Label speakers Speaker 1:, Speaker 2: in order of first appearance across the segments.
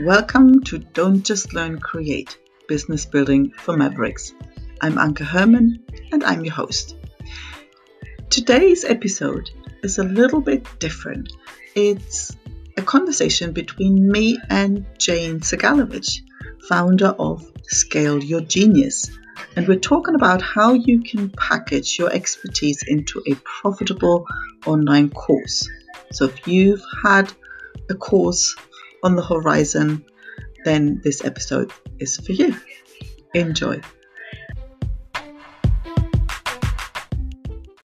Speaker 1: Welcome to Don't Just Learn Create Business Building for Mavericks. I'm Anke Herrmann and I'm your host. Today's episode is a little bit different. It's a conversation between me and Jane Segalovich, founder of Scale Your Genius. And we're talking about how you can package your expertise into a profitable online course. So if you've had a course on the horizon, then this episode is for you. Enjoy.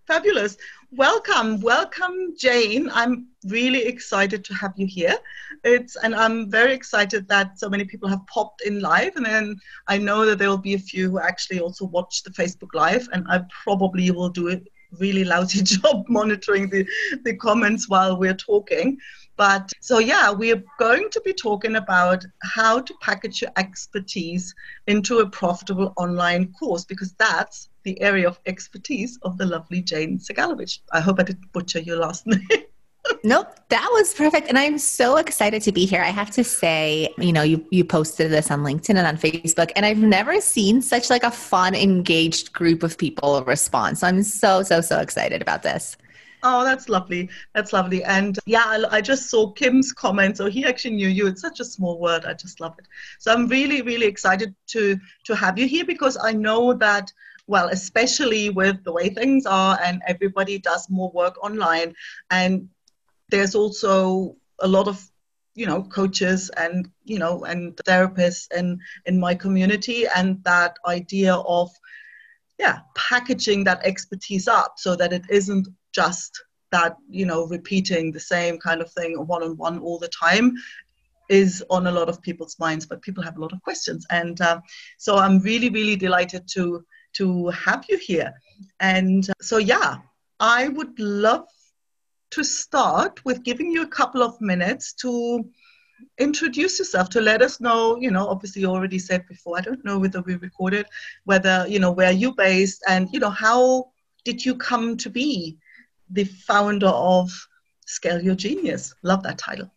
Speaker 1: Fabulous. Welcome, welcome, Jane. I'm really excited to have you here. It's and I'm very excited that so many people have popped in live, and then I know that there will be a few who actually also watch the Facebook Live, and I probably will do a really lousy job monitoring the the comments while we're talking. But so, yeah, we are going to be talking about how to package your expertise into a profitable online course because that's the area of expertise of the lovely Jane Segalovich. I hope I didn't butcher your last name.
Speaker 2: Nope, that was perfect. And I'm so excited to be here. I have to say, you know, you, you posted this on LinkedIn and on Facebook, and I've never seen such like a fun, engaged group of people respond. So I'm so, so, so excited about this.
Speaker 1: Oh, that's lovely. That's lovely. And yeah, I, I, just saw Kim's comment. So he actually knew you. It's such a small word. I just love it. So I'm really, really excited to to have you here because I know that well, especially with the way things are, and everybody does more work online, and there's also a lot of you know coaches and you know and therapists in in my community and that idea of yeah packaging that expertise up so that it isn't just that you know repeating the same kind of thing one on one all the time is on a lot of people's minds but people have a lot of questions. And uh, so i'm really really delighted to to have you here. And uh, so yeah i would love to start with giving you a couple of minutes to introduce yourself to let us know you know obviously you already said before i don't know whether we recorded whether you know where you based and you know how did you come to be the founder of Scale Your Genius. Love that title.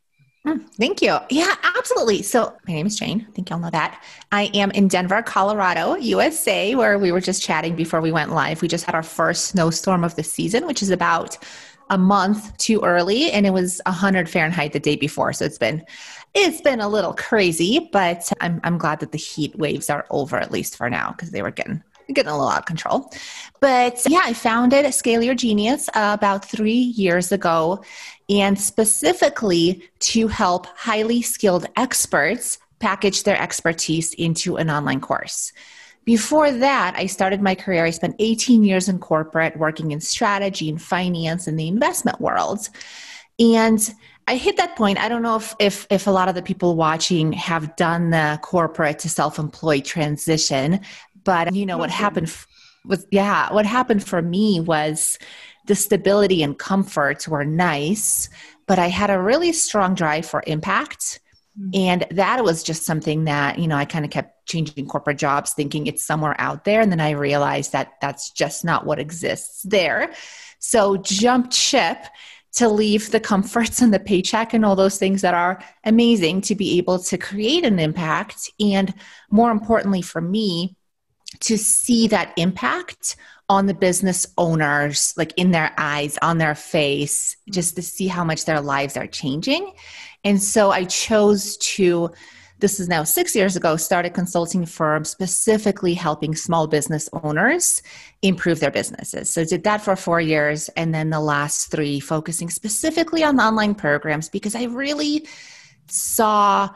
Speaker 2: Hmm, thank you. Yeah, absolutely. So, my name is Jane. I think y'all know that. I am in Denver, Colorado, USA, where we were just chatting before we went live. We just had our first snowstorm of the season, which is about a month too early, and it was 100 Fahrenheit the day before. So, it's been it's been a little crazy, but I'm I'm glad that the heat waves are over at least for now because they were getting getting a little out of control. But yeah, I founded Scale Your Genius uh, about three years ago, and specifically to help highly skilled experts package their expertise into an online course. Before that, I started my career. I spent 18 years in corporate working in strategy and finance in the investment world. And I hit that point. I don't know if, if if a lot of the people watching have done the corporate to self-employed transition, but you know what happened was yeah, what happened for me was the stability and comfort were nice, but I had a really strong drive for impact. Mm-hmm. And that was just something that, you know, I kind of kept changing corporate jobs thinking it's somewhere out there. And then I realized that that's just not what exists there. So jumped ship to leave the comforts and the paycheck and all those things that are amazing to be able to create an impact. And more importantly for me, to see that impact on the business owners, like in their eyes, on their face, just to see how much their lives are changing. And so I chose to, this is now six years ago, start a consulting firm specifically helping small business owners improve their businesses. So did that for four years. And then the last three focusing specifically on online programs because I really saw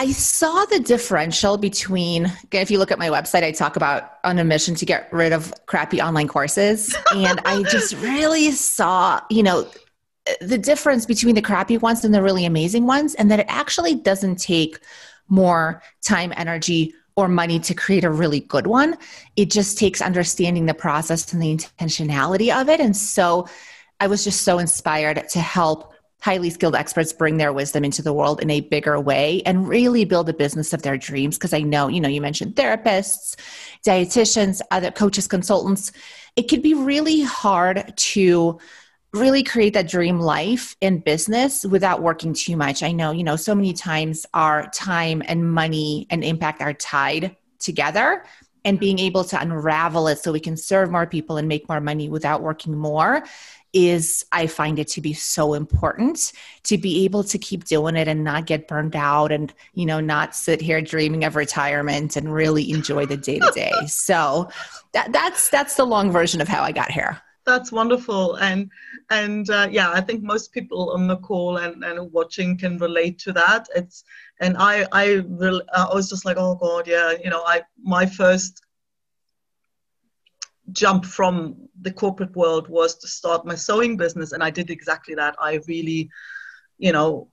Speaker 2: I saw the differential between, if you look at my website, I talk about on a mission to get rid of crappy online courses. and I just really saw, you know, the difference between the crappy ones and the really amazing ones, and that it actually doesn't take more time, energy, or money to create a really good one. It just takes understanding the process and the intentionality of it. And so I was just so inspired to help highly skilled experts bring their wisdom into the world in a bigger way and really build a business of their dreams because i know you know you mentioned therapists dietitians other coaches consultants it could be really hard to really create that dream life in business without working too much. I know, you know, so many times our time and money and impact are tied together and being able to unravel it so we can serve more people and make more money without working more is I find it to be so important to be able to keep doing it and not get burned out and you know not sit here dreaming of retirement and really enjoy the day to day. So that, that's that's the long version of how I got here.
Speaker 1: That's wonderful, and and uh, yeah, I think most people on the call and, and watching can relate to that. It's and I I will I was just like oh god yeah you know I my first jump from the corporate world was to start my sewing business and i did exactly that i really you know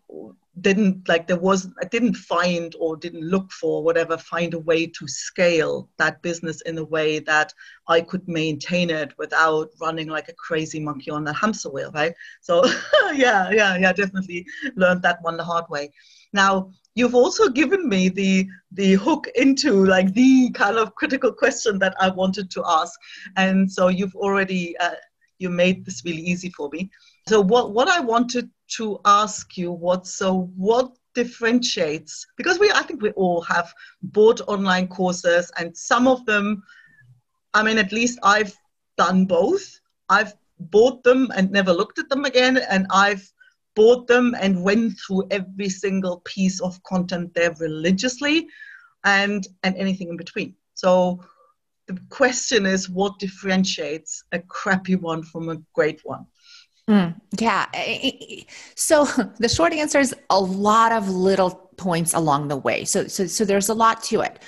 Speaker 1: didn't like there was i didn't find or didn't look for whatever find a way to scale that business in a way that i could maintain it without running like a crazy monkey on the hamster wheel right? So yeah yeah yeah definitely learned that one the hard way. Now you've also given me the the hook into like the kind of critical question that I wanted to ask, and so you've already uh, you made this really easy for me. So what what I wanted to ask you what so what differentiates because we I think we all have bought online courses and some of them I mean at least I've done both. I've bought them and never looked at them again and I've bought them and went through every single piece of content there religiously and and anything in between so the question is what differentiates a crappy one from a great one
Speaker 2: mm, yeah eh, eh, eh, so the short answer is a lot of little points along the way. So so so there's a lot to it.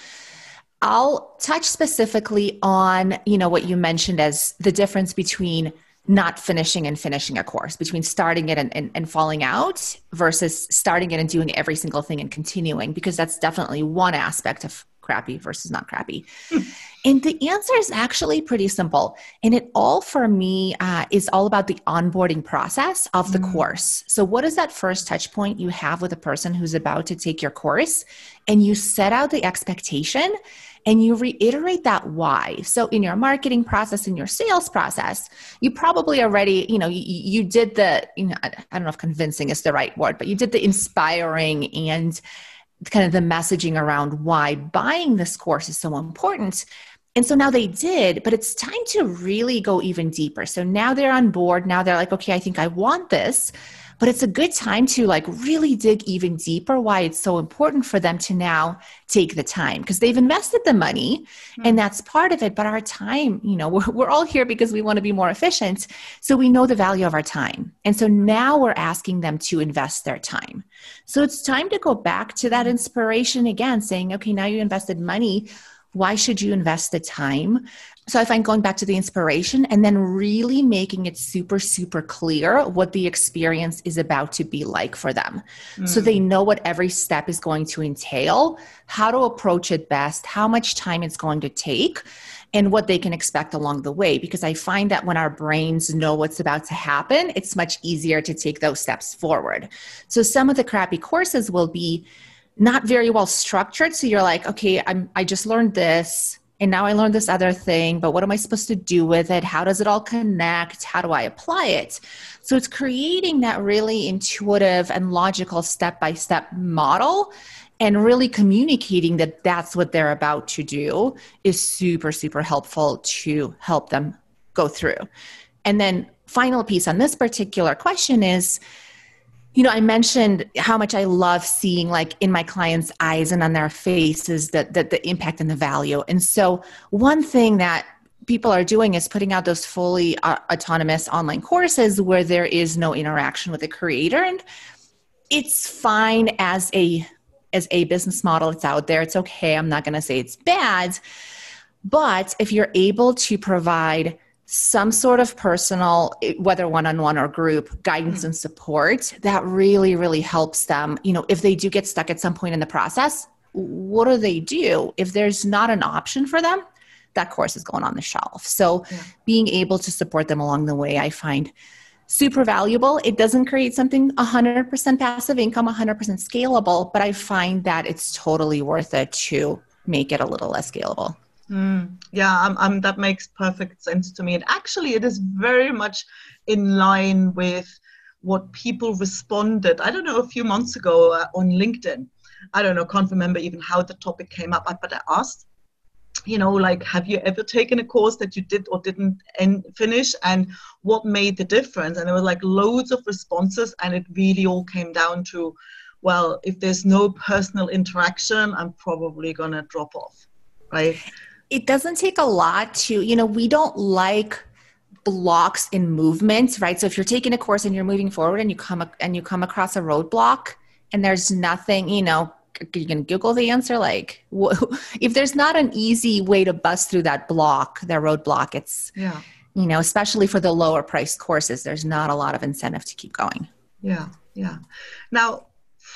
Speaker 2: I'll touch specifically on you know what you mentioned as the difference between not finishing and finishing a course between starting it and, and, and, falling out versus starting it and doing every single thing and continuing because that's definitely one aspect of crappy versus not crappy hmm. and the answer is actually pretty simple and it all for me uh, is all about the onboarding process of the mm. course so what is that first touch point you have with a person who's about to take your course and you set out the expectation and you reiterate that why. So in your marketing process, in your sales process, you probably already, you know, you, you did the, you know, I don't know if convincing is the right word, but you did the inspiring and kind of the messaging around why buying this course is so important. And so now they did, but it's time to really go even deeper. So now they're on board. Now they're like, okay, I think I want this but it's a good time to like really dig even deeper why it's so important for them to now take the time because they've invested the money mm-hmm. and that's part of it but our time you know we're, we're all here because we want to be more efficient so we know the value of our time. And so now we're asking them to invest their time. So it's time to go back to that inspiration again saying okay now you invested money. Why should you invest the time so I find going back to the inspiration and then really making it super, super clear what the experience is about to be like for them. Mm. So they know what every step is going to entail, how to approach it best, how much time it's going to take, and what they can expect along the way. Because I find that when our brains know what's about to happen, it's much easier to take those steps forward. So some of the crappy courses will be not very well structured. So you're like, okay, I'm, I just learned this and now I learned this other thing, but what am I supposed to do with it? How does it all connect? How do I apply it? So it's creating that really intuitive and logical step by step model and really communicating that that's what they're about to do is super, super helpful to help them go through. And then, final piece on this particular question is you know i mentioned how much i love seeing like in my clients eyes and on their faces that, that the impact and the value. And so one thing that people are doing is putting out those fully uh, autonomous online courses where there is no interaction with the creator. And it's fine as a as a business model it's out there it's okay i'm not going to say it's bad. But if you're able to provide some sort of personal eh, whether one-on-one or group guidance mm-hmm. and support that really really helps them you know if they do get stuck at some point in the process what do they do? If there's not an option for them that course is going on the shelf. So yeah. being able to support them along the way i find super valuable. It doesn't create something 100% passive income 100% scalable but i find that it's totally worth it to make it a little less scalable
Speaker 1: Mm, yeah, I'm, I'm, that makes perfect sense to me. And actually, it is very much in line with what people responded. I don't know, a few months ago uh, on LinkedIn. I don't know, can't remember even how the topic came up, but I asked, you know, like, have you ever taken a course that you did or didn't finish, and what made the difference? And there were like loads of responses, and it really all came down to, well, if there's no personal interaction, I'm probably gonna drop off, right?
Speaker 2: It doesn't take a lot to, you know, we don't like blocks in movement, right? So if you're taking a course and you're moving forward and you come and you come across a roadblock and there's nothing, you know, you can Google the answer. Like, if there's not an easy way to bust through that block, that roadblock, it's yeah, you know, especially for the lower priced courses, there's not a lot of incentive to keep going.
Speaker 1: Yeah, yeah. Now,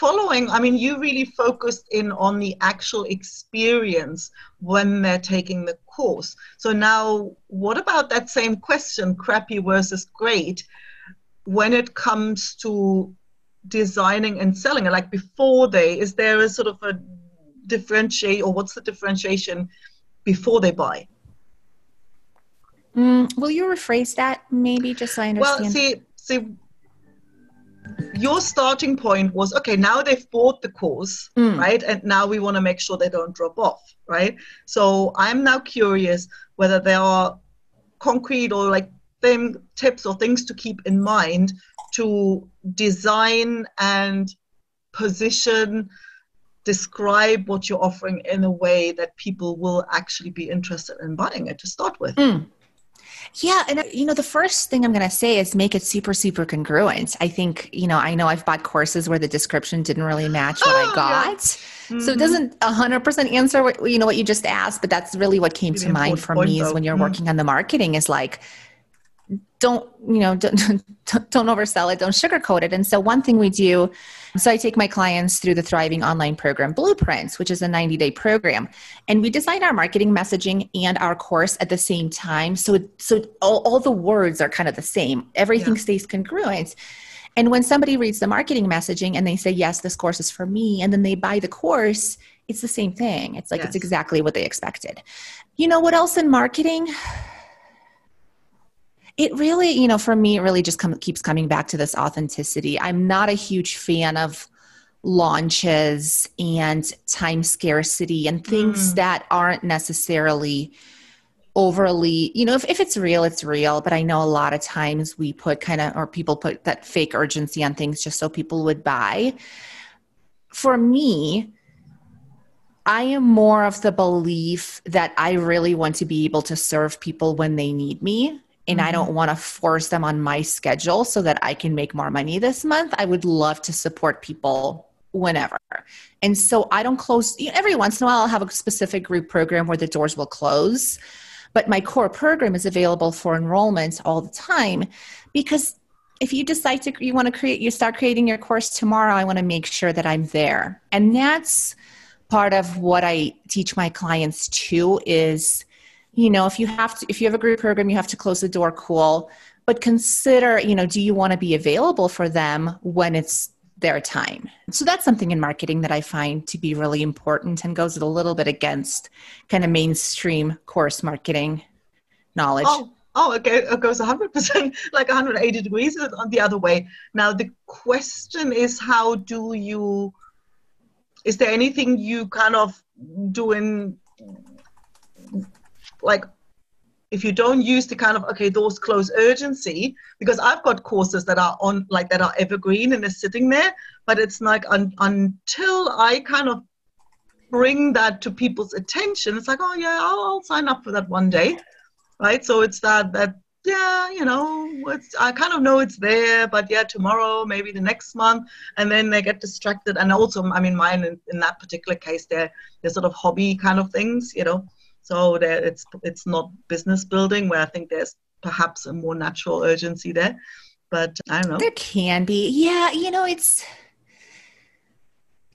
Speaker 1: following, I mean, you really focused in on the actual experience when they're taking the course. So now, what about that same question, crappy versus great, when it comes to designing and selling? Like before they, is there a sort of a differentiate, or what's the differentiation before they buy?
Speaker 2: Mm, will you rephrase that maybe just so I understand?
Speaker 1: Well, see, see, your starting point was okay now they've bought the course mm. right and now we want to make sure they don't drop off right so i'm now curious whether there are concrete or like them tips or things to keep in mind to design and position describe what you're offering in a way that people will actually be interested in buying it to start with mm.
Speaker 2: Yeah. And, you know, the first thing I'm going to say is make it super, super congruent. I think, you know, I know I've bought courses where the description didn't really match what oh, I got. Yeah. Mm-hmm. So it mm-hmm. doesn't 100% answer what, you know, what you just asked, but that's really what came to mind for me is when you're mm-hmm. working on the marketing is like, don't you know don't, don't oversell it don't sugarcoat it and so one thing we do so i take my clients through the thriving online program blueprints which is a 90 day program. And we design our marketing messaging and our course at the same time. So so all, all the words are kind of the same. Everything yeah. stays congruent. And when somebody reads the marketing messaging and they say yes this course is for me and then they buy the course it's the same thing. It's like yes. it's exactly what they expected. You know what else in marketing it really, you know, for me, it really just come, keeps coming back to this authenticity. I'm not a huge fan of launches and time scarcity and things mm. that aren't necessarily overly you know if, if it's real it's real but i know a lot of times we put kind of or people put that fake urgency on things just so people would buy for me I am more of the belief that I really want to be able to serve people when they need me and mm-hmm. I don't want to force them on my schedule so that I can make more money this month. I would love to support people whenever. And so I don't close every once in a while I'll have a specific group program where the doors will close, but my core program is available for enrollment all the time because if you decide to you want to create you start creating your course tomorrow, I want to make sure that I'm there. And that's part of what I teach my clients too is you know if you have to if you have a group program you have to close the door cool but consider you know do you want to be available for them when it's their time so that's something in marketing that i find to be really important and goes a little bit against kind of mainstream course marketing knowledge
Speaker 1: oh. Oh, okay. It goes 100%, like 180 degrees on the other way. Now, the question is how do you, is there anything you kind of do in like if you don't use the kind of okay those close urgency because i've got courses that are on like that are evergreen and they're sitting there but it's like un, until i kind of bring that to people's attention it's like oh yeah I'll, I'll, sign up for that one day right? So it's that that yeah you know it's i kind of know it's there but yeah tomorrow maybe the next month and then they get distracted. And also i mean mine in, in that particular case they're they're sort of hobby kind of things you know so there, it's it's not business building where I think there's perhaps a more natural urgency there. But I don't know.
Speaker 2: There can be, yeah. You know, it's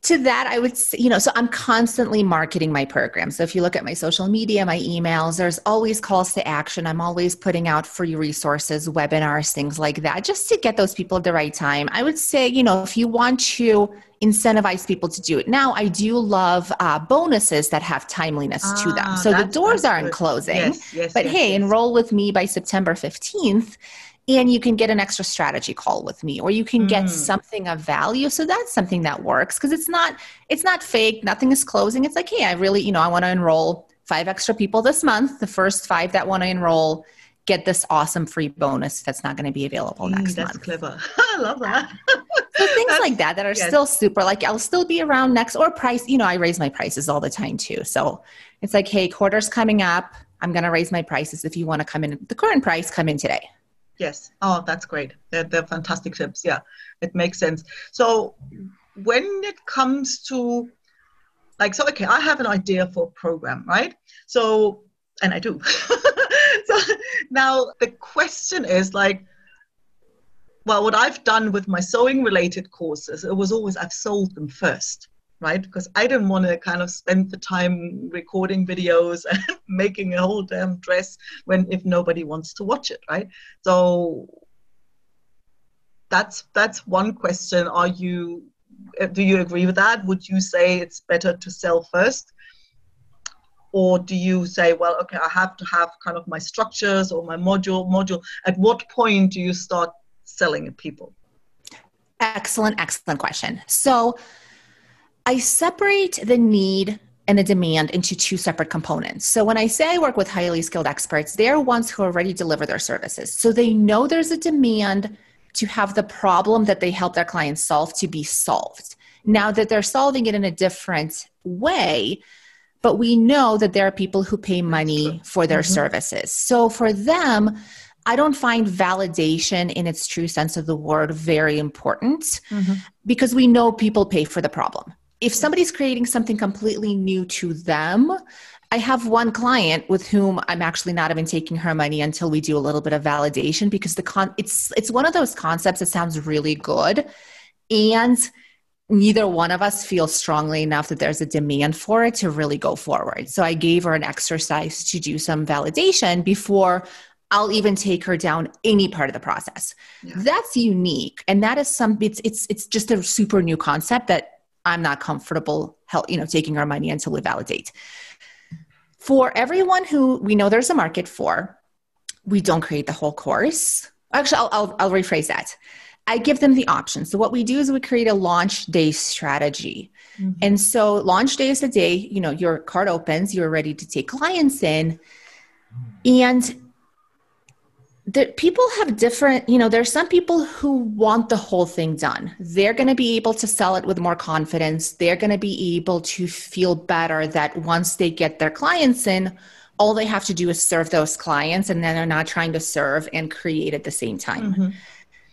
Speaker 2: to that i would say, you know so i'm constantly marketing my program. So if you look at my social media my emails there's always calls to action. I'm always putting out free resources webinars things like that just to get those people at the right time. I would say you know if you want to incentivize people to do it now i do love uh, bonuses that have timeliness ah, to them. Ah, so the doors aren't good. closing. Yes, yes, but yes, hey enroll with me by september 15th and you can get an extra strategy call with me or you can get mm. something of value so that's something that works because it's not it's not fake nothing is closing it's like hey i really you know i want to enroll five extra people this month the first five that want to enroll get this awesome free bonus that's not going to be available mm, next
Speaker 1: that's
Speaker 2: month.
Speaker 1: clever. I love that.
Speaker 2: so things like that that are yes. still super like I'll still be around next or price, you know, I raise my prices all the time too. So it's like, hey, quarter's coming up. I'm going to raise my prices. If you want to come in the current price, come in today.
Speaker 1: Yes. Oh, that's great. They're, they're fantastic tips. Yeah, it makes sense. So when it comes to like, so, okay, I have an idea for a program, right? So, and I do. so now the question is like, well, what I've done with my sewing related courses, it was always I've sold them first right? Because I didn't want to kind of spend the time recording videos and making a whole damn dress when if nobody wants to watch it, right? So that's that's one question. Are you uh, do you agree with that? Would you say it's better to sell first? Or do you say, well, okay, I have to have kind of my structures or my module module. At what point do you start selling people?
Speaker 2: Excellent, excellent question. So I separate the need and the demand into two separate components. So when I say I work with highly skilled experts, they're ones who already deliver their services. So they know there's a demand to have the problem that they help their clients solve to be solved. Now that they're solving it in a different way, but we know that there are people who pay money for their mm-hmm. services. So for them, I don't find validation in its true sense of the word very important mm-hmm. because we know people pay for the problem if somebody's creating something completely new to them, I have one client with whom I'm actually not even taking her money until we do a little bit of validation because the con it's it's one of those concepts that sounds really good and neither one of us feels strongly enough that there's a demand for it to really go forward. So I gave her an exercise to do some validation before I'll even take her down any part of the process. Yeah. That's unique and that is some it's it's it's just a super new concept that I'm not comfortable, help, you know, taking our money until we validate. For everyone who we know there's a market for, we don't create the whole course. Actually, I'll, I'll, I'll rephrase that. I give them the option. So what we do is we create a launch day strategy. Mm-hmm. And so launch day is the day, you know, your card opens, you're ready to take clients in. And that people have different you know there's some people who want the whole thing done. They're going to be able to sell it with more confidence. They're going to be able to feel better that once they get their clients in all they have to do is serve those clients and then they're not trying to serve and create at the same time. Mm-hmm.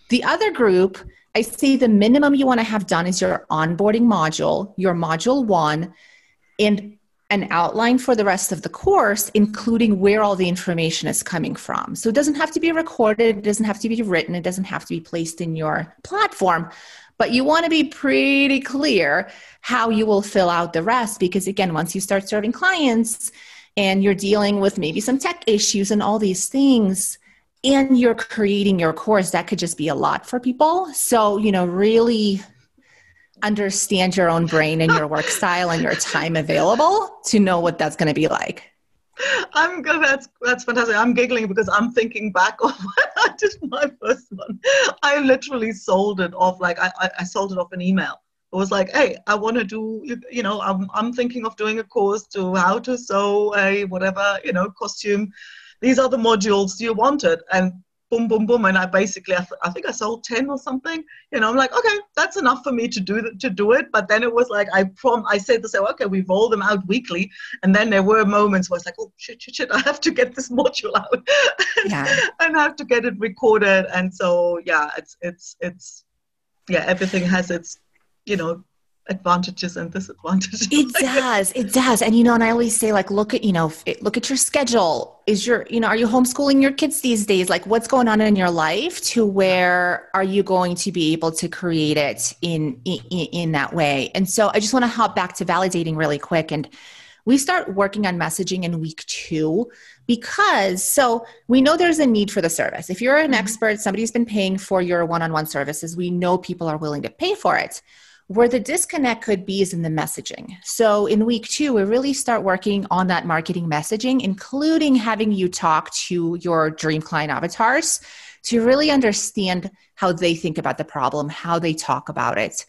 Speaker 2: the other group i see the minimum you want to have done is your onboarding module your module one and an outline for the rest of the course, including where all the information is coming from. So it doesn't have to be recorded, it doesn't have to be written, it doesn't have to be placed in your platform, but you want to be pretty clear how you will fill out the rest because, again, once you start serving clients and you're dealing with maybe some tech issues and all these things, and you're creating your course, that could just be a lot for people. So, you know, really understand your own brain and your work style and your time available to know what that's going to be like.
Speaker 1: I'm good. That's that's fantastic. I'm giggling because I'm thinking back of when I did my first one. I literally sold it off like I, I, sold it off an email. It was like, hey, I want to do, you know, I'm I'm thinking of doing a course to how to sew a whatever, you know, costume. These are the modules you wanted, and boom, boom, boom. And I basically, I, th- I, think I sold 10 or something. You know, I'm like, okay, that's enough for me to do th- to do it. But then it was like, I prom, I said to say, okay, we roll them out weekly. And then there were moments where it's like, oh, shit, shit, shit, I have to get this module out yeah. and have to get it recorded. And so, yeah, it's, it's, it's, yeah, everything has its, you know, advantages and disadvantages.
Speaker 2: It does. It does. And you know, and I always say like look at, you know, look at your schedule. Is your, you know, are you homeschooling your kids these days? Like what's going on in your life to where are you going to be able to create it in in, in that way? And so I just want to hop back to validating really quick and we start working on messaging in week 2 because so we know there's a need for the service. If you're an mm-hmm. expert, somebody's been paying for your one-on-one services, we know people are willing to pay for it where the disconnect could be is in the messaging. So in week two, we really start working on that marketing messaging, including having you talk to your dream client avatars to really understand how they think about the problem, how they talk about it,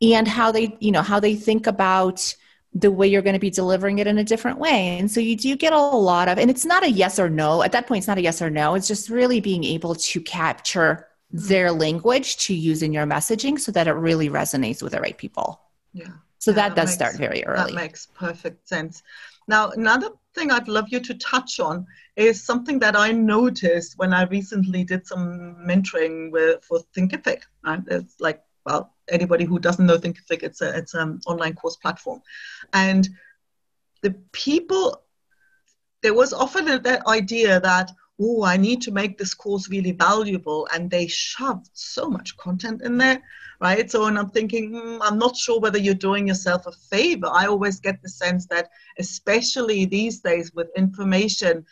Speaker 2: and how they, you know, how they think about the way you're going to be delivering it in a different way. And so you do get a lot of, and it's not a yes or no. At that point, it's not a yes or no. It's just really being able to capture their language to use in your messaging so that it really resonates with the right people.
Speaker 1: Yeah.
Speaker 2: So
Speaker 1: yeah,
Speaker 2: that, that does makes, start very early.
Speaker 1: That makes perfect sense. Now, another thing I'd love you to touch on is something that I noticed when I recently did some mentoring with, for Thinkific. Right? It's like, well, anybody who doesn't know Thinkific, it's a it's an online course platform, and the people there was often that idea that oh, I need to make this course really valuable. And they shoved so much content in there, right? So, and I'm thinking, mm, I'm not sure whether you're doing yourself a favor. I always get the sense that, especially these days with information,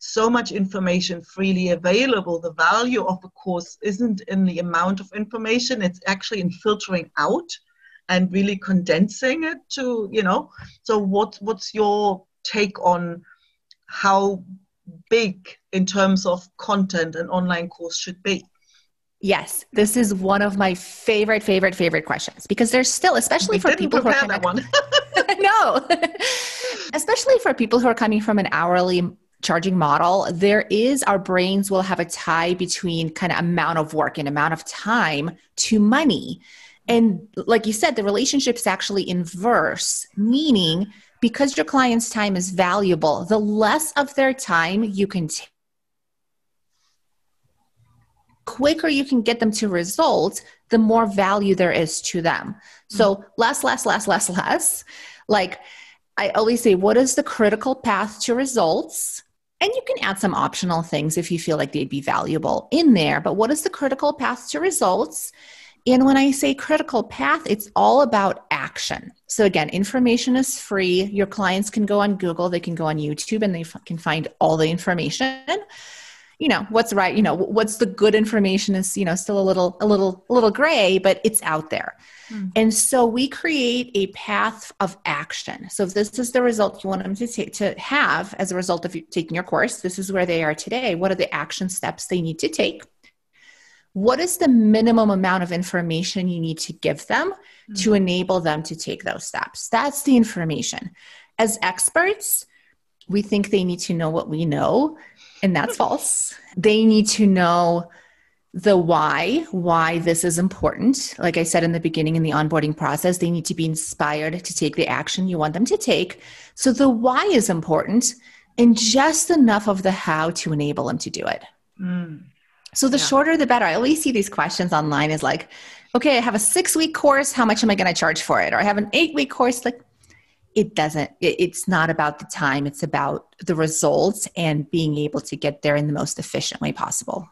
Speaker 1: so much information freely available, the value of a course isn't in the amount of information, it's actually in filtering out and really condensing it to, you know. So, what, what's your take on how big in terms of content an online course should be?
Speaker 2: Yes, this is one of my favorite, favorite, favorite questions because there's still, especially
Speaker 1: we
Speaker 2: for people who are
Speaker 1: that one.
Speaker 2: no, especially for people who are coming from an hourly charging model, there is our brains will have a tie between kind of amount of work and amount of time to money. And like you said, the relationship is actually inverse, meaning because your client's time is valuable, the less of their time you can take quicker you can get them to results, the more value there is to them. So mm-hmm. less, less, less, less, less. Like I always say, what is the critical path to results? And you can add some optional things if you feel like they'd be valuable in there. But what is the critical path to results? And when I say critical path, it's all about action. So, again, information is free. Your clients can go on Google, they can go on YouTube, and they f- can find all the information. You know, what's right, you know, what's the good information is, you know, still a little, a little, a little gray, but it's out there. Mm. And so we create a path of action. So if this is the result you want them to take to have as a result of taking your course, this is where they are today. What are the action steps they need to take? What is the minimum amount of information you need to give them mm-hmm. to enable them to take those steps? That's the information. As experts, we think they need to know what we know, and that's false. They need to know the why, why this is important. Like I said in the beginning in the onboarding process, they need to be inspired to take the action you want them to take. So the why is important and just enough of the how to enable them to do it. Mm. So the yeah. shorter the better. I always see these questions online is like, okay, I have a six week course. How much am I going to charge for it? Or I have an eight week course. Like, it doesn't, it, it's not about the time. It's about the results and being able to get there in the most efficient way possible.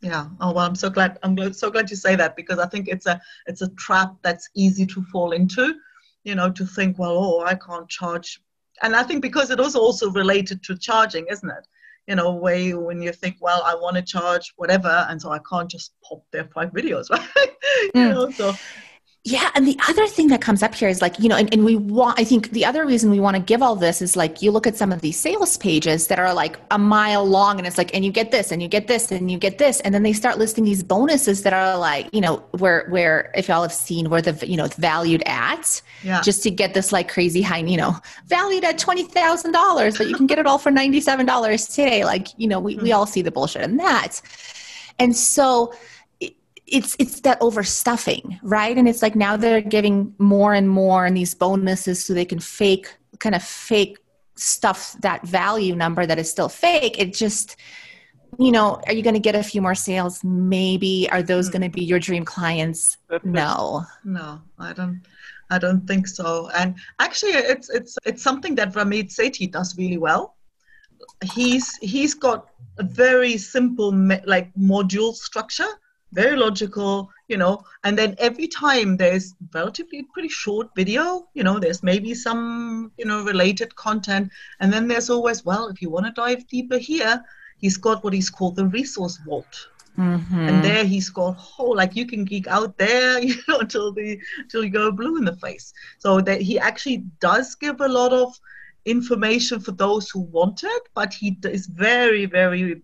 Speaker 1: Yeah. Oh well, I'm so glad. I'm so glad you say that because I think it's a it's a trap that's easy to fall into. You know, to think, well, oh, I can't charge, and I think because it is also related to charging, isn't it? You know way when you think well i want to charge whatever and so i can't just pop their five videos right you mm. know so
Speaker 2: yeah. And the other thing that comes up here is like, you know, and, and we want, I think the other reason we want to give all this is like, you look at some of these sales pages that are like a mile long and it's like, and you get this and you get this and you get this. And then they start listing these bonuses that are like, you know, where, where if y'all have seen where the, you know, valued at yeah. just to get this like crazy high, you know, valued at $20,000, but you can get it all for $97 today. Like, you know, we, mm-hmm. we all see the bullshit in that. And so, it's it's that overstuffing right? And it's like now they're giving more and more and these bonuses so they can fake kind of fake stuff that value number that is still fake. It just you know are you going to get a few more sales? Maybe. Are those mm. going to be your dream clients? No.
Speaker 1: No i don't I don't think so. And actually, it's it's it's something that Ramit Sethi does really well. He's he's got a very simple like module structure, very logical, you know. And then every time there's relatively pretty short video, you know, there's maybe some you know related content, and then there's always well, if you want to dive deeper here, he's got what he's called the resource vault Mm-hmm. And there he's got whole like you can geek out there, you know, till the till you go blue in the face. So that he actually does give a lot of information for those who want it, but he is very, very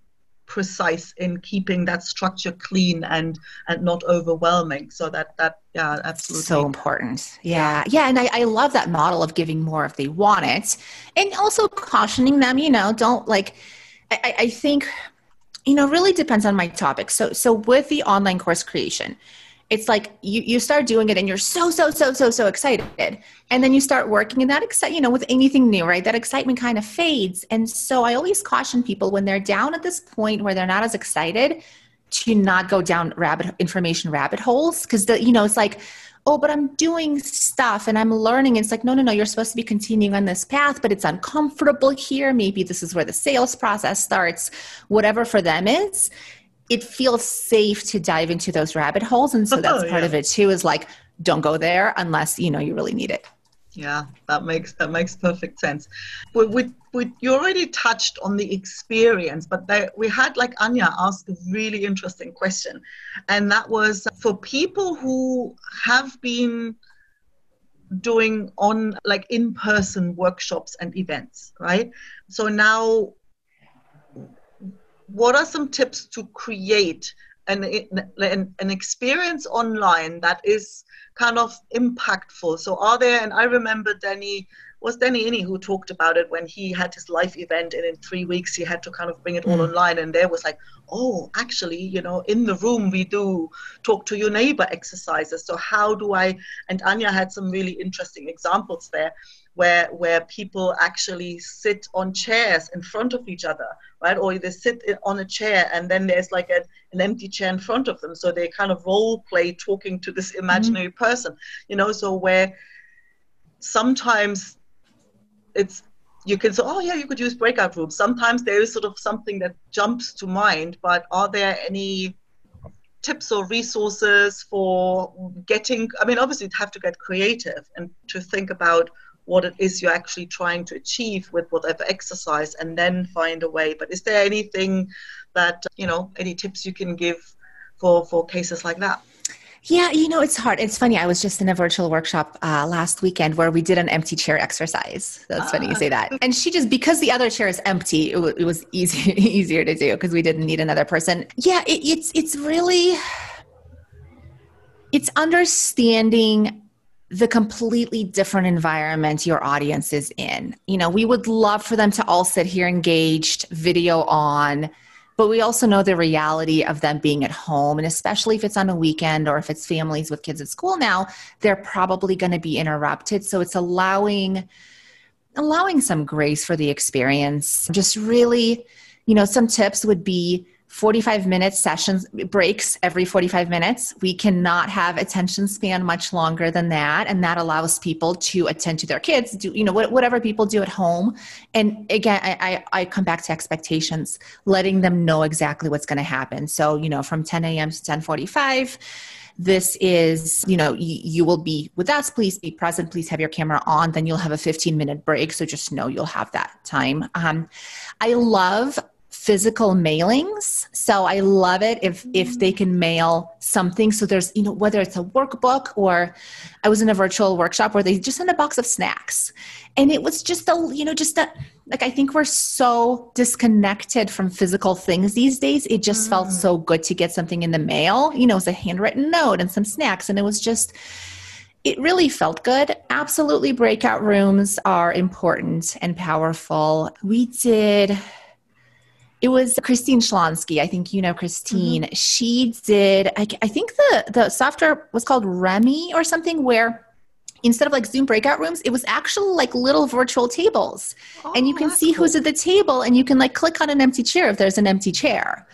Speaker 1: precise in keeping that structure clean and and not overwhelming. So that that yeah absolutely.
Speaker 2: So important. Yeah. Yeah. And I, I love that model of giving more if they want it. And also cautioning them you know don't like I, I think you know really depends on my topic. So so with the online course creation it's like you you start doing it and you're so so so so so excited and then you start working and that excite you know with anything new right that excitement kind of fades and so i always caution people when they're down at this point where they're not as excited to not go down rabbit information rabbit holes because the you know it's like oh, but I'm doing stuff and I'm learning. It's like, no, no, no, you're supposed to be continuing on this path, but it's uncomfortable here. Maybe this is where the sales process starts, whatever for them is. It feels safe to dive into those rabbit holes. And so that's oh, part yeah. of it too, is like, don't go there unless you know you really need it.
Speaker 1: Yeah, that makes that makes perfect sense. We, we, we you already touched on the experience, but there, we had like Anya ask a really interesting question, and that was for people who have been doing on like in-person workshops and events, right? So now, what are some tips to create an, an, an experience online that is kind of impactful. So are there, and I remember Danny, was Danny Iny who talked about it when he had his life event and in three weeks he had to kind of bring it all mm. online and there was like, oh, actually, you know, in the room we do talk to your neighbor exercises. So how do I, and Anya had some really interesting examples there where where people actually sit on chairs in front of each other right? Or they sit on a chair and then there's like a, an empty chair in front of them. So they kind of role play talking to this imaginary mm-hmm. person you know? So where sometimes it's you can say oh yeah you could use breakout rooms. Sometimes there is sort of something that jumps to mind but are there any tips or resources for getting i mean obviously you have to get creative and to think about what it is you're actually trying to achieve with whatever exercise and then find a way but is there anything that you know any tips you can give for for cases like that
Speaker 2: yeah, you know, it's hard. It's funny. I was just in a virtual workshop uh, last weekend where we did an empty chair exercise. That's funny you say that. And she just, because the other chair is empty, it, w- it was easy, easier to do because we didn't need another person. Yeah, it, it's, it's really, it's understanding the completely different environment your audience is in. You know, we would love for them to all sit here engaged, video on, but we also know the reality of them being at home. And especially if it's on a weekend or if it's families with kids at school now, they're probably going to be interrupted. So it's allowing allowing some grace for the experience. Just really, you know, some tips would be 45 minute sessions breaks every 45 minutes. We cannot have attention span much longer than that and that allows people to attend to their kids do you know whatever people do at home. And again i i, I come back to expectations letting them know exactly what's going to happen. So you know from 10 a.m to 1045 this is you know you, you, will be with us. Please be present. Please have your camera on. Then you'll have a 15 minute break. So just know you'll have that time. Um, i love physical mailings so i love it if if they can mail something so there's you know whether it's a workbook or i was in a virtual workshop where they just sent a box of snacks and it was just a you know just a like i think we're so disconnected from physical things these days it just mm. felt so good to get something in the mail you know it was a handwritten note and some snacks and it was just it really felt good. Absolutely, breakout rooms are important and powerful. We did it was Christine Schlonsky. I think you know Christine. Mm-hmm. She did. I, I think the the software was called Remy or something where instead of like Zoom breakout rooms, it was actually like little virtual tables. Oh, and you can see cool. who's at the table and you can like click on an empty chair if there's an empty chair.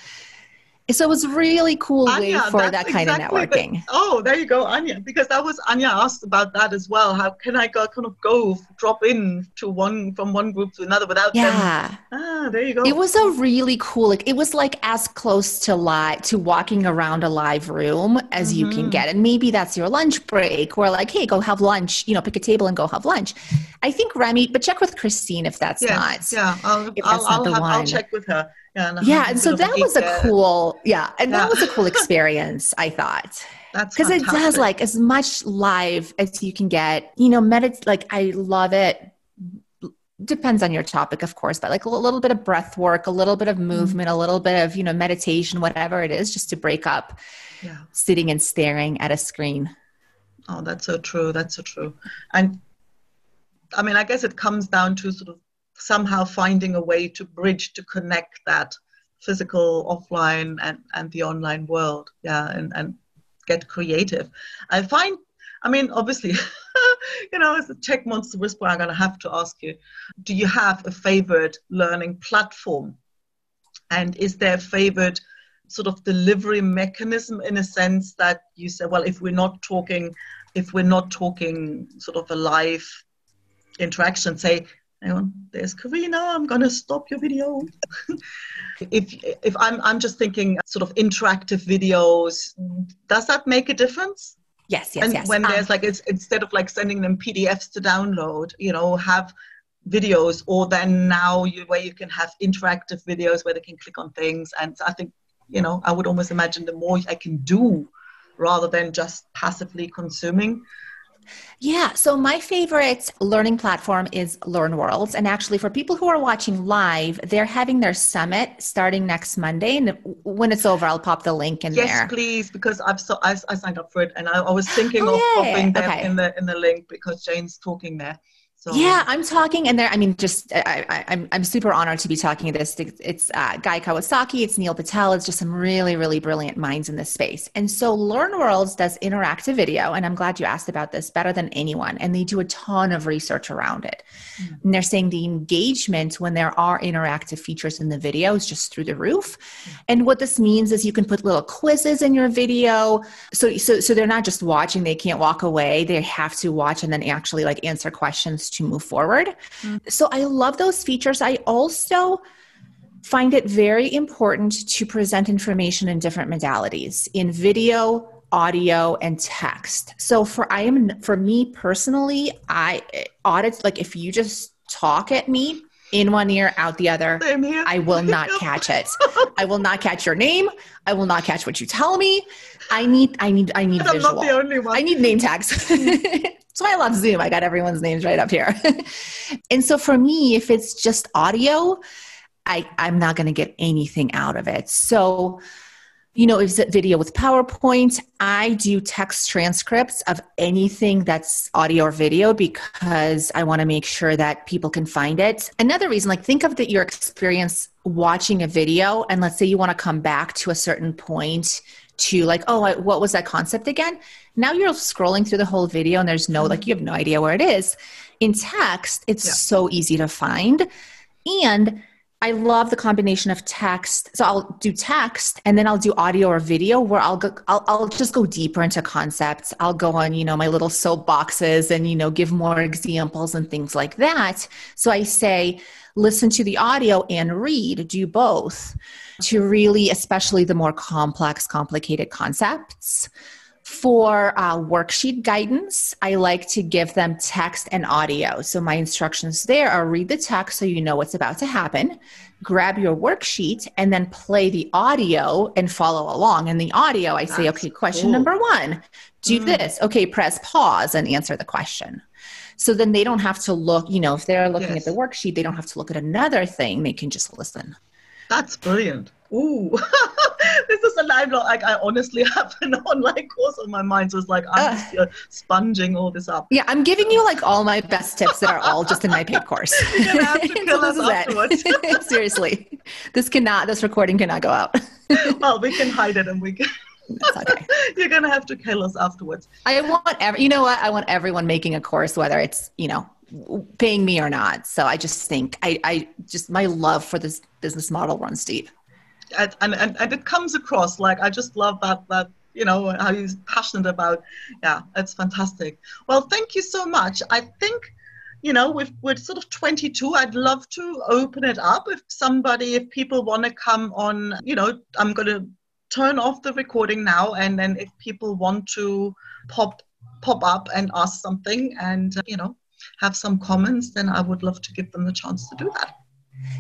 Speaker 2: So it was really cool Anya, way for that kind exactly of networking.
Speaker 1: The, oh, there you go, Anya. Because that was Anya asked about that as well. How can I go kind of go drop in to one from one group to another without
Speaker 2: yeah.
Speaker 1: Them? Ah, there you go.
Speaker 2: It was a really cool. Like, it was like as close to live to walking around a live room as mm-hmm. you can mm-hmm. get, and maybe that's your lunch break, or like, hey, go have lunch. You know, pick a table and go have lunch. I think Remy, but check with Christine if that's
Speaker 1: yes, not. Yeah, I'll, I'll, I'll, have, I'll check with her.
Speaker 2: Yeah, and, yeah, and so that was a cool, yeah, and yeah. that was a cool experience. I thought because it does like as much live as you can get. You know, medit like I love it. Depends on your topic, of course, but like a little bit of breath work, a little bit of mm-hmm. movement, mm-hmm. a little bit of you know meditation, whatever it is, just to break up yeah. sitting and staring at a screen.
Speaker 1: Oh, that's so true. That's so true. And I mean, I guess it comes down to sort of somehow finding a way to bridge to connect that physical offline and, and the online world yeah and, and get creative. I find i mean obviously you know as a tech monster whisperer i'm going to have to ask you do you have a favorite learning platform? And is there a favorite sort of delivery mechanism in a sense that you say well if we're not talking if we're not talking sort of a live interaction say hang on, there's Karina, I'm gonna stop your video. if if I'm I'm just thinking sort of interactive videos, does that make a difference?
Speaker 2: Yes, yes,
Speaker 1: and
Speaker 2: yes.
Speaker 1: When um, there's like it's instead of like sending them PDFs to download, you know, have videos or then now you where you can have interactive videos where they can click on things and I think you know I would almost imagine the more I can do rather than just passively consuming
Speaker 2: yeah. So my favorite learning platform is LearnWorlds. And actually, for people who are watching live, they're having their summit starting next Monday. And when it's over, I'll pop the link in
Speaker 1: yes,
Speaker 2: there.
Speaker 1: Yes, please, because I've so I, I, signed up for it, and I, I was thinking oh, of popping that okay. in the in the link because Jane's talking there.
Speaker 2: So yeah, I'm talking, and there. I mean, just I, am I'm, I'm super honored to be talking to this. It's uh, Guy Kawasaki, it's Neil Patel. It's just some really really brilliant minds in this space. And so LearnWorlds does interactive video, and I'm glad you asked about this better than anyone. And they do a ton of research around it. Mm-hmm. And they're saying the engagement when there are interactive features in the video is just through the roof. Mm-hmm. And what this means is you can put little quizzes in your video, so so so they're not just watching; they can't walk away. They have to watch and then actually like answer questions to move forward. Mm-hmm. So I love those features. I also find it very important to present information in different modalities in video audio and text. So for i am for me personally i audit like if you just talk at me in one ear out the other i will not catch it. I will not catch your name. I will not catch what you tell me. I need i need i need I'm visual. i need name tags Why I love Zoom. I got everyone's names right up here. and so for me, if it's just audio, I, I'm not going to get anything out of it. So, you know, if it's video with PowerPoint, I do text transcripts of anything that's audio or video because I want to make sure that people can find it. Another reason, like think of the, your experience watching a video, and let's say you want to come back to a certain point to like, oh, what was that concept again? Now you're scrolling through the whole video and there's no, like, you have no idea where it is. In text, it's yeah. so easy to find. And I love the combination of text. So I'll do text and then I'll do audio or video where I'll go, I'll, I'll just go deeper into concepts. I'll go on, you know, my little soapboxes and, you know, give more examples and things like that. So I say, listen to the audio and read, do both to really, especially the more complex, complicated concepts. For uh, worksheet guidance, I like to give them text and audio. So my instructions there are read the text so you know what's about to happen, grab your worksheet, and then play the audio and follow along. In the audio, I say, okay, question cool. number one, do mm. this. Okay, press pause and answer the question. So then they don't have to look, you know, if they're looking yes. at the worksheet, they don't have to look at another thing. They can just listen.
Speaker 1: That's brilliant. Ooh, this is a live Like I honestly have an online course on my mind, so it's like I'm uh, just uh, sponging all this up.
Speaker 2: Yeah, I'm giving you like all my best tips that are all just in my paid course.
Speaker 1: You're gonna have to kill so us afterwards.
Speaker 2: Seriously, this cannot. This recording cannot go out.
Speaker 1: well, we can hide it, and we can. That's okay. You're gonna have to kill us afterwards.
Speaker 2: I want every. You know what? I want everyone making a course, whether it's you know paying me or not. So I just think I, I just my love for this business model runs deep.
Speaker 1: and, and, and it comes across like I just love that that you know how he's passionate about yeah it's fantastic well thank you so much i think you know with we're sort of 22 i'd love to open it up if somebody if people want to come on you know i'm going to turn off the recording now and then if people want to pop pop up and ask something and you know have some comments then i would love to give them the chance to do that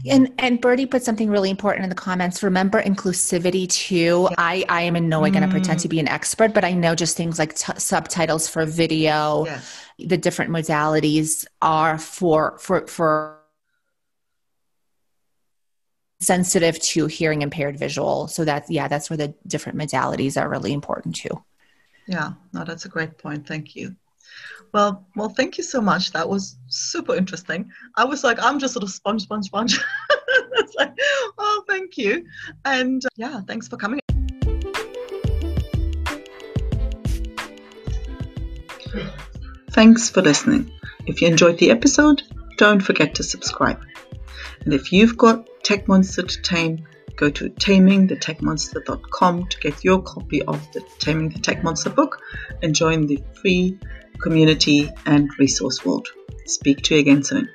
Speaker 2: and and Birdie put something really important in the comments. Remember inclusivity too. Yeah. I I am in no way mm. going to pretend to be an expert, but I know just things like t- subtitles for video, yes. the different modalities are for for for sensitive to hearing impaired visual. So that yeah, that's where the different modalities are really important too.
Speaker 1: Yeah, no, that's a great point. Thank you. Well, well, thank you so much. That was super interesting. I was like, I'm just sort of sponge, sponge, sponge. it's like, oh, thank you. And uh, yeah, thanks for coming. Thanks for listening. If you enjoyed the episode, don't forget to subscribe. And if you've got Tech Monster to tame, go to tamingthetechmonster.com to get your copy of the Taming the Tech Monster book and join the free community and resource world. Speak to you again soon.